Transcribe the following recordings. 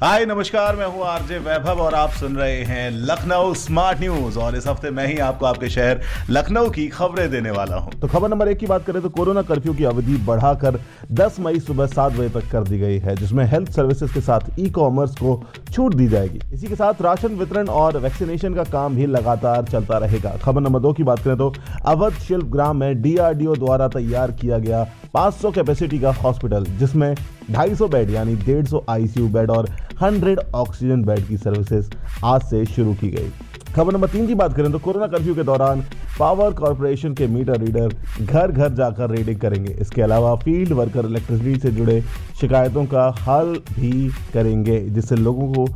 hi, नमस्कार, मैं हूँ आरजे वैभव और आप सुन रहे हैं लखनऊ स्मार्ट न्यूज़। और इस हफ़्ते मैं ही आपको आपके शहर लखनऊ की खबरें देने वाला हूँ। तो खबर नंबर एक की बात करें तो कोरोना कर्फ्यू की अवधि बढ़ाकर 10 मई सुबह सात बजे तक कर दी गई है, जिसमें हेल्थ सर्विसेज़ के साथ ई कॉमर्स को छूट दी जाएगी। इसी के साथ राशन वितरण और वैक्सीनेशन का काम भी लगातार चलता रहेगा। खबर नंबर दो की बात करें तो अवध शिल्प ग्राम में डीआरडीओ द्वारा तैयार किया गया 500 कैपेसिटी का हॉस्पिटल, जिसमें 250 बेड, यानी 150 आईसीयू बेड और 100 ऑक्सीजन बेड की सर्विसेज़ आज से शुरू की गई। खबर नंबर तीन की बात करें तो कोरोना कर्फ्यू के दौरान पावर कॉरपोरेशन के मीटर रीडर घर घर जाकर रीडिंग करेंगे। इसके अलावा फ़ील्ड वर्कर इलेक्ट्रिसिटी से जुड़े शिकायतों का हल भी करेंगे, जिससे लोगों को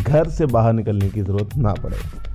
घर से बाहर निकलने की ज़रूरत ना पड़े।